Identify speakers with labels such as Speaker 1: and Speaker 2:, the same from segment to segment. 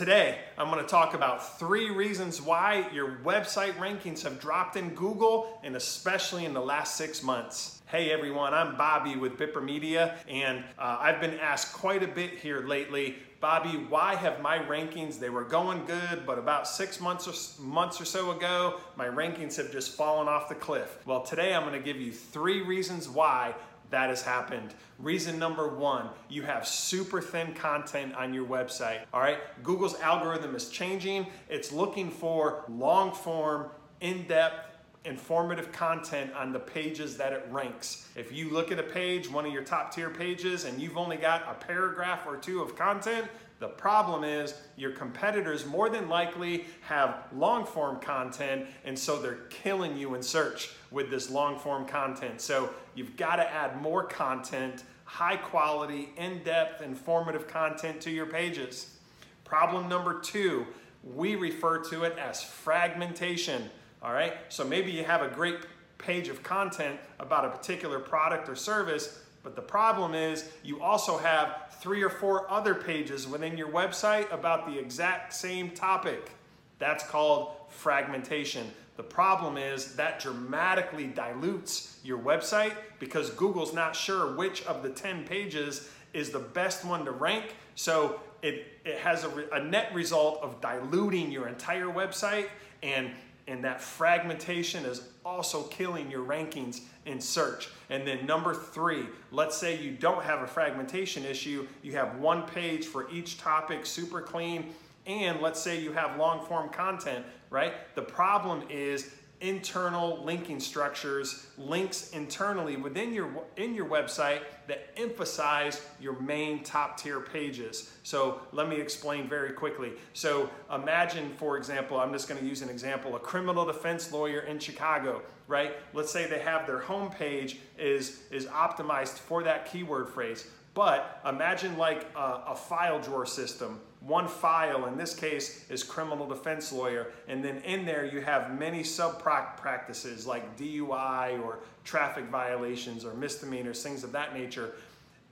Speaker 1: Today, I'm going to talk about three reasons why your website rankings have dropped in Google and especially in the last six months. Hey everyone, I'm Bobby with Bipper Media, and uh, I've been asked quite a bit here lately. Bobby, why have my rankings? They were going good, but about six months or months or so ago, my rankings have just fallen off the cliff. Well, today I'm going to give you three reasons why that has happened. Reason number one, you have super thin content on your website. All right, Google's algorithm is changing. It's looking for long form, in depth, informative content on the pages that it ranks. If you look at a page, one of your top tier pages, and you've only got a paragraph or two of content, the problem is your competitors more than likely have long form content, and so they're killing you in search with this long form content. So you've got to add more content, high quality, in depth, informative content to your pages. Problem number two, we refer to it as fragmentation. All right, so maybe you have a great page of content about a particular product or service, but the problem is you also have three or four other pages within your website about the exact same topic. That's called fragmentation. The problem is that dramatically dilutes your website because Google's not sure which of the 10 pages is the best one to rank. So it, it has a, a net result of diluting your entire website and and that fragmentation is also killing your rankings in search. And then number three, let's say you don't have a fragmentation issue, you have one page for each topic, super clean, and let's say you have long form content, right? The problem is internal linking structures, links internally within your in your website that emphasize your main top tier pages. So let me explain very quickly. So imagine, for example, I'm just going to use an example: a criminal defense lawyer in Chicago, right? Let's say they have their homepage is is optimized for that keyword phrase. But imagine like a, a, file drawer system. One file, in this case, is criminal defense lawyer. And then in there, you have many sub practices like DUI or traffic violations or misdemeanors, things of that nature.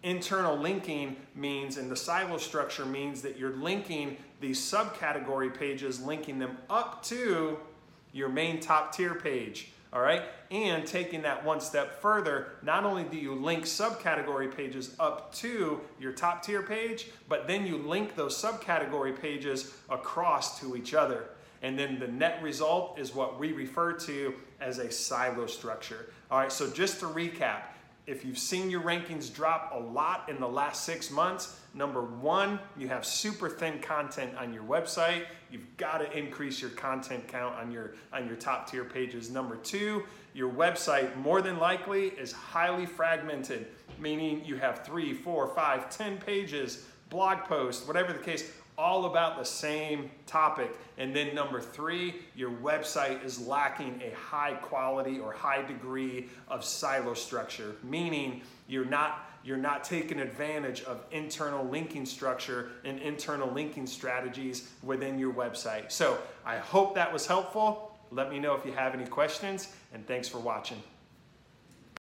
Speaker 1: Internal linking means, and the silo structure means that you're linking these subcategory pages, linking them up to your main top tier page all right? And taking that one step further, not only do you link subcategory pages up to your top tier page, but then you link those subcategory pages across to each other. And then the net result is what we refer to as a silo structure. All right, so just to recap, if you've seen your rankings drop a lot in the last six months, number one, you have super thin content on your website. You've got to increase your content count on your on your top tier pages. Number two, your website more than likely is highly fragmented, meaning you have three, four, five, ten pages, blog posts, whatever the case, all about the same topic. And then number three, your website is lacking a high quality or high degree of silo structure, meaning you're not you're not taking advantage of internal linking structure and internal linking strategies within your website. So I hope that was helpful. Let me know if you have any questions, and thanks for watching.